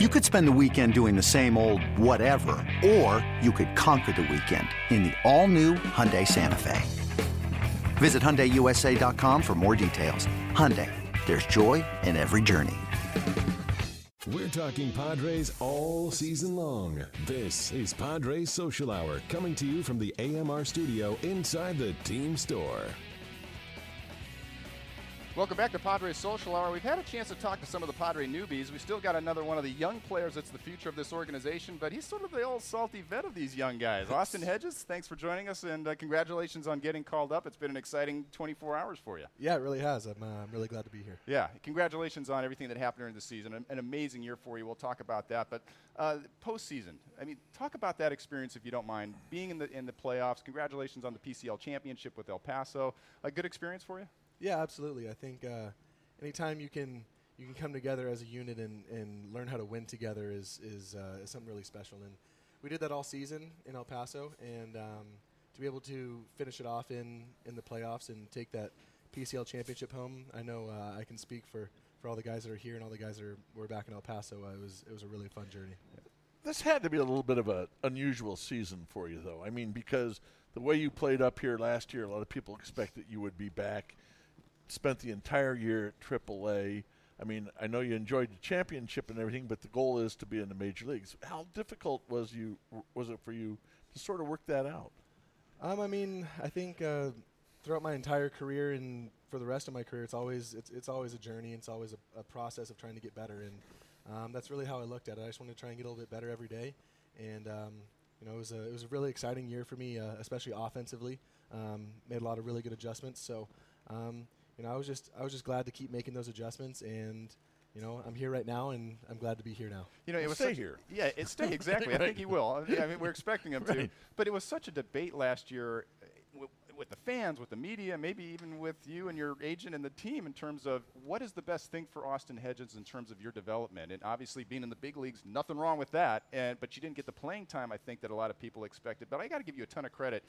You could spend the weekend doing the same old whatever, or you could conquer the weekend in the all-new Hyundai Santa Fe. Visit HyundaiUSA.com for more details. Hyundai, there's joy in every journey. We're talking Padres all season long. This is Padres Social Hour coming to you from the AMR studio inside the team store. Welcome back to Padres Social Hour. We've had a chance to talk to some of the Padre newbies. We still got another one of the young players that's the future of this organization, but he's sort of the old salty vet of these young guys. Austin Hedges, thanks for joining us, and uh, congratulations on getting called up. It's been an exciting 24 hours for you. Yeah, it really has. I'm, uh, I'm really glad to be here. Yeah, congratulations on everything that happened during the season. An, an amazing year for you. We'll talk about that. But uh, postseason, I mean, talk about that experience if you don't mind. Being in the in the playoffs. Congratulations on the PCL championship with El Paso. A good experience for you. Yeah, absolutely. I think uh, anytime you can you can come together as a unit and, and learn how to win together is is, uh, is something really special. And we did that all season in El Paso, and um, to be able to finish it off in in the playoffs and take that PCL championship home, I know uh, I can speak for, for all the guys that are here and all the guys that are were back in El Paso. Uh, it was it was a really fun journey. This had to be a little bit of an unusual season for you, though. I mean, because the way you played up here last year, a lot of people expected you would be back spent the entire year at AAA. I mean, I know you enjoyed the championship and everything, but the goal is to be in the major leagues. How difficult was you was it for you to sort of work that out? Um, I mean, I think uh, throughout my entire career and for the rest of my career, it's always it's, it's always a journey. It's always a, a process of trying to get better, and um, that's really how I looked at it. I just wanted to try and get a little bit better every day, and um, you know, it was a it was a really exciting year for me, uh, especially offensively. Um, made a lot of really good adjustments, so um, you know, I was just I was just glad to keep making those adjustments and you know, I'm here right now, and I'm glad to be here now. You know, it was stay here. Yeah, it stay exactly. right. I think he will. I mean, we're expecting him right. to. But it was such a debate last year with the fans, with the media, maybe even with you and your agent and the team in terms of what is the best thing for Austin Hedges in terms of your development. And obviously, being in the big leagues, nothing wrong with that. And but you didn't get the playing time I think that a lot of people expected. But I got to give you a ton of credit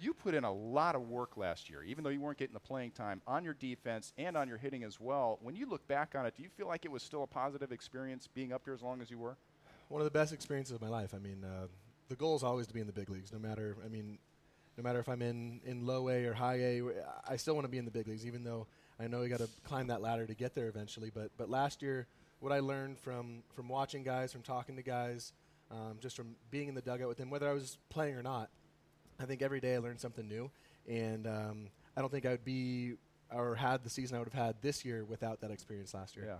you put in a lot of work last year, even though you weren't getting the playing time on your defense and on your hitting as well. When you look back on it, do you feel like it was still a positive experience being up here as long as you were? One of the best experiences of my life. I mean, uh, the goal is always to be in the big leagues, no matter. I mean, no matter if I'm in, in low A or high A, I still want to be in the big leagues, even though I know you got to climb that ladder to get there eventually. But but last year, what I learned from from watching guys, from talking to guys, um, just from being in the dugout with them, whether I was playing or not, I think every day I learned something new, and um, I don't think I would be or had the season I would have had this year without that experience last year. Yeah.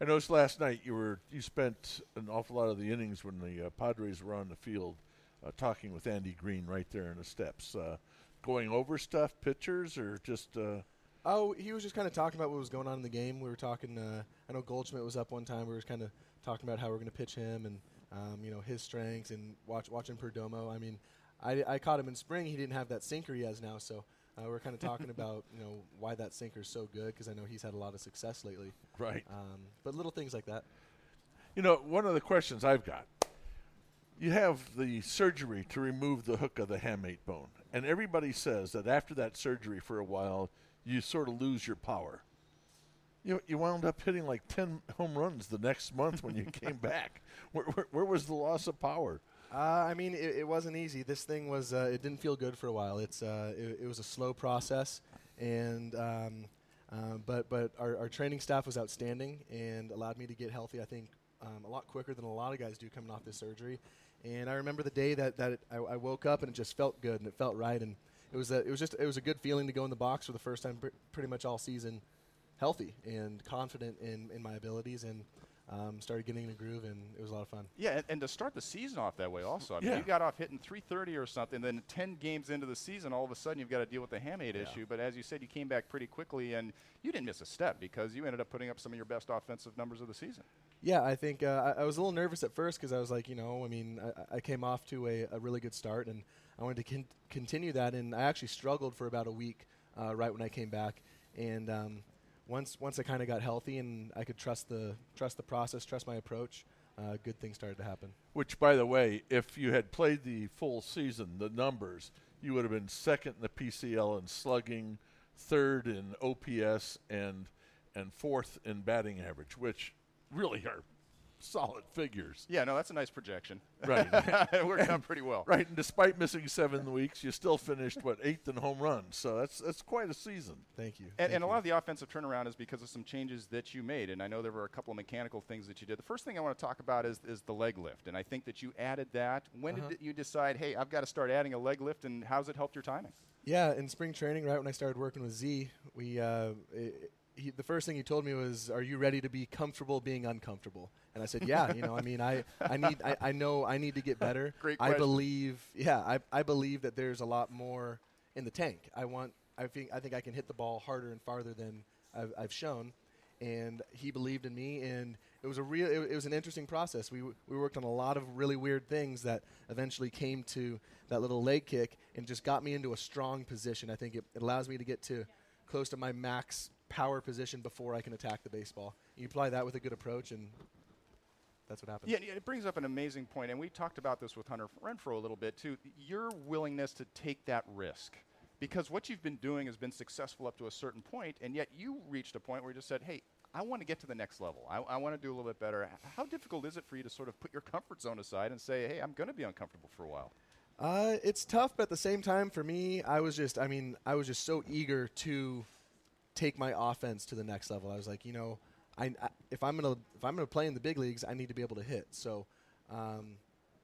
I noticed last night you were you spent an awful lot of the innings when the uh, Padres were on the field, uh, talking with Andy Green right there in the steps, uh, going over stuff, pitchers, or just. Uh, oh, he was just kind of talking about what was going on in the game. We were talking. Uh, I know Goldschmidt was up one time. We were kind of talking about how we're going to pitch him and um, you know his strengths and watch watching Perdomo. I mean, I, I caught him in spring. He didn't have that sinker he has now, so uh, we're kind of talking about you know why that sinker is so good because I know he's had a lot of success lately. Right. Um, but little things like that. You know, one of the questions I've got. You have the surgery to remove the hook of the hamate bone, and everybody says that after that surgery, for a while, you sort of lose your power. You you wound up hitting like ten home runs the next month when you came back. Where, where, where was the loss of power? Uh, I mean, it, it, wasn't easy. This thing was, uh, it didn't feel good for a while. It's, uh, it, it, was a slow process, and um, uh, but but our, our, training staff was outstanding and allowed me to get healthy. I think um, a lot quicker than a lot of guys do coming off this surgery. And I remember the day that that it, I, I, woke up and it just felt good and it felt right, and it was a, it was just it was a good feeling to go in the box for the first time, pr- pretty much all season, healthy and confident in, in my abilities and um, started getting in a groove, and it was a lot of fun. Yeah, and, and, to start the season off that way, also. I mean, yeah. you got off hitting 330 or something, then 10 games into the season, all of a sudden you've got to deal with the hamate yeah. issue. But as you said, you came back pretty quickly, and you didn't miss a step because you ended up putting up some of your best offensive numbers of the season. Yeah, I think uh, I, I, was a little nervous at first because I was like, you know, I mean, I, I came off to a, a, really good start, and I wanted to con- continue that, and I actually struggled for about a week uh, right when I came back, and um, once once I kind of got healthy and I could trust the trust the process, trust my approach, uh, good things started to happen. Which, by the way, if you had played the full season, the numbers, you would have been second in the PCL in slugging, third in OPS, and and fourth in batting average, which really are solid figures. Yeah, no, that's a nice projection. Right. it worked out pretty well. Right, and despite missing seven weeks, you still finished what eighth in home runs. So that's that's quite a season. Thank you. And, Thank and a lot of the offensive turnaround is because of some changes that you made. And I know there were a couple of mechanical things that you did. The first thing I want to talk about is, is the leg lift. And I think that you added that. When Uh-huh. did you decide, hey, I've got to start adding a leg lift, and how's it helped your timing? Yeah, in spring training, right when I started working with Z, we uh, i he, the first thing he told me was, "Are you ready to be comfortable being uncomfortable?" And I said, "Yeah." you know, I mean, I, I need, I, I know I need to get better. Great I believe, yeah, I, I believe that there's a lot more in the tank. I want, I think, I think I can hit the ball harder and farther than I've, I've shown. And he believed in me, and it was a real, it, it was an interesting process. We w- we worked on a lot of really weird things that eventually came to that little leg kick and just got me into a strong position. I think it, it allows me to get to close to my max power position before I can attack the baseball. You apply that with a good approach, and that's what happens. Yeah, it brings up an amazing point, and we talked about this with Hunter Renfroe a little bit too. Your willingness to take that risk, because what you've been doing has been successful up to a certain point, and yet you reached a point where you just said, "Hey, I want to get to the next level. I, I want to do a little bit better." How difficult is it for you to sort of put your comfort zone aside and say, "Hey, I'm going to be uncomfortable for a while"? Uh, it's tough, but at the same time, for me, I was just, I mean, I was just so eager to take my offense to the next level. I was like, you know, I, I if I'm gonna if I'm gonna play in the big leagues, I need to be able to hit. So, um,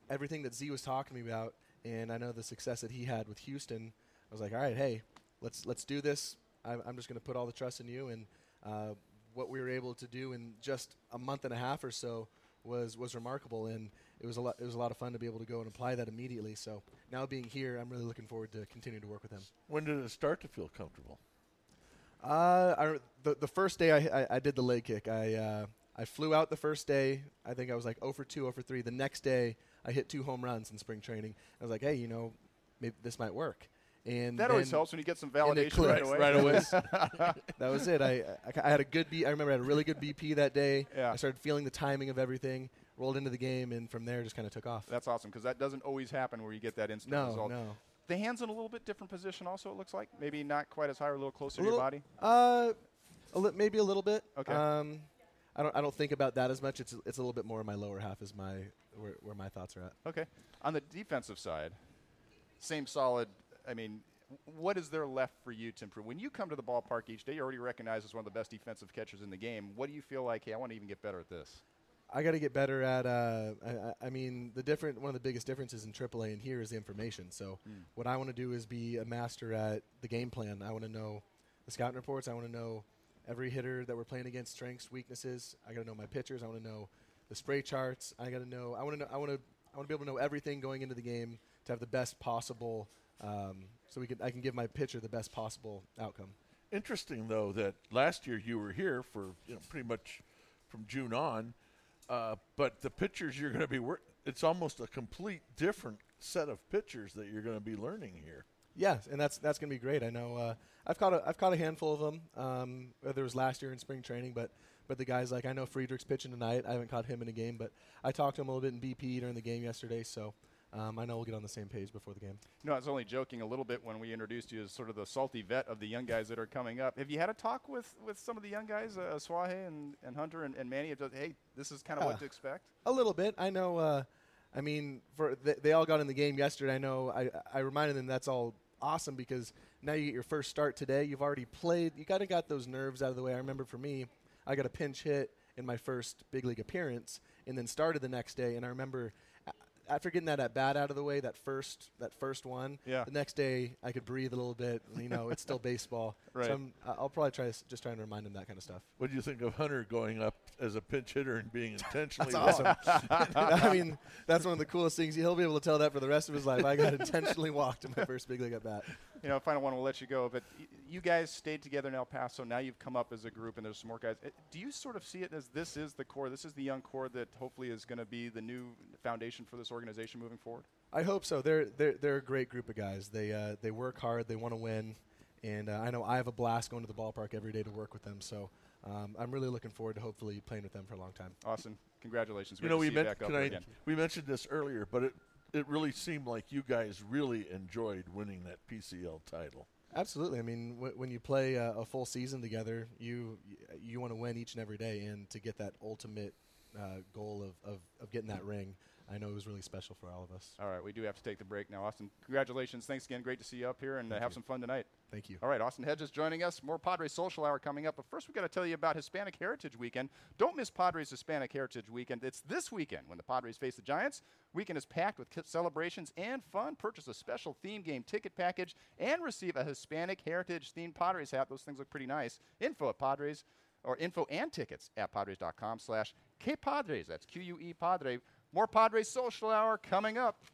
everything that Z was talking to me about, and I know the success that he had with Houston, I was like, all right, hey, let's let's do this. I'm, I'm just gonna put all the trust in you, and uh, what we were able to do in just a month and a half or so was was remarkable, and it was a lot it was a lot of fun to be able to go and apply that immediately. So now being here, I'm really looking forward to continuing to work with him. When did it start to feel comfortable? Uh, I, the the first day I, I, I did the leg kick, I uh, I flew out the first day. I think I was like 0 for 2, 0 for 3. The next day, I hit two home runs in spring training. I was like, hey, you know, maybe this might work. And That always helps when you get some validation right away. Right away. that was it. I, I, I had a good B. I remember I had a really good BP that day. Yeah. I started feeling the timing of everything. Rolled into the game, and from there just kind of took off. That's awesome because that doesn't always happen where you get that instant no, result. no. The hands in a little bit different position, also. It looks like maybe not quite as high or a little closer A to your body. Uh, a li- maybe a little bit. Okay. Um, I don't. I don't think about that as much. It's it's a little bit more in my lower half is my where, where my thoughts are at. Okay. On the defensive side, same solid. I mean, what is there left for you to improve? When you come to the ballpark each day, you're already recognized as one of the best defensive catchers in the game. What do you feel like? Hey, I want to even get better at this. I got to get better at. Uh, I, I- mean, the different one of the biggest differences in AAA and here is the information. So, what I want to do is be a master at the game plan. I want to know the scouting reports. I want to know every hitter that we're playing against, strengths, weaknesses. I got to know my pitchers. I want to know the spray charts. I got to know. I want to know. I want to. I want to be able to know everything going into the game to have the best possible. Um, so we can. I can give my pitcher the best possible outcome. Interesting though that last year you were here for you know pretty much from June on, uh, but the pitchers you're going to be wor- it's almost a complete different set of pitchers that you're going to be learning here. Yes, and that's that's gonna be great. I know uh, I've caught a I've caught a handful of them. Um, it was last year in spring training, but but the guys like I know Friedrich's pitching tonight. I haven't caught him in a game, but I talked to him a little bit in BP during the game yesterday. So um, I know we'll get on the same page before the game. No, I was only joking a little bit when we introduced you as sort of the salty vet of the young guys that are coming up. Have you had a talk with, with some of the young guys, uh, Asuaje and, and Hunter and, and Manny? Just, hey, this is kind of Yeah. what to expect. A little bit. I know. Uh, I mean, for th- they all got in the game yesterday. I know. I I reminded them that's all awesome because now you get your first start today. You've already played. You kind of got those nerves out of the way. I remember for me, I got a pinch hit in my first big league appearance, and then started the next day. And I remember. A- After getting that at bat out of the way, that first that first one, Yeah. the next day I could breathe a little bit. You know, it's still baseball. Right. So I'm, I- I'll probably try to just try and remind him that kind of stuff. What do you think of Hunter going up as a pinch hitter and being intentionally That's walked? awesome. I mean, that's one of the coolest things. He'll be able to tell that for the rest of his life. I got intentionally walked in my first big league at bat. You know, final one, we'll let you go. But you guys stayed together in El Paso. Now you've come up as a group, and there's some more guys. Uh, Do you sort of see it as this is the core? This is the young core that hopefully is going to be the new foundation for this organization moving forward. I hope so. They're they're they're a great group of guys. They uh, they work hard. They want to win, and uh, I know I have a blast going to the ballpark every day to work with them. So um, I'm really looking forward to hopefully playing with them for a long time. Awesome. congratulations. You Great know, we, see men- you back up can I- again. we mentioned this earlier, but it, it really seemed like you guys really enjoyed winning that PCL title. Absolutely. I mean, w- when you play uh, a full season together, you you want to win each and every day, and to get that ultimate uh, goal of, of, of getting that ring, I know it was really special for all of us. All right, we do have to take the break now. Austin, congratulations. Thanks again. Great to see you up here and uh, have some fun tonight. Thank you. All right, Austin Hedges joining us. More Padres Social Hour coming up. But first, we've got to tell you about Hispanic Heritage Weekend. Don't miss Padres Hispanic Heritage Weekend. It's this weekend when the Padres face the Giants. Weekend is packed with celebrations and fun. Purchase a special theme game ticket package and receive a Hispanic Heritage themed Padres hat. Those things look pretty nice. Info at Padres or info and tickets at padres.com slash quepadres. That's Q-U-E Padre. More Padres Social Hour coming up.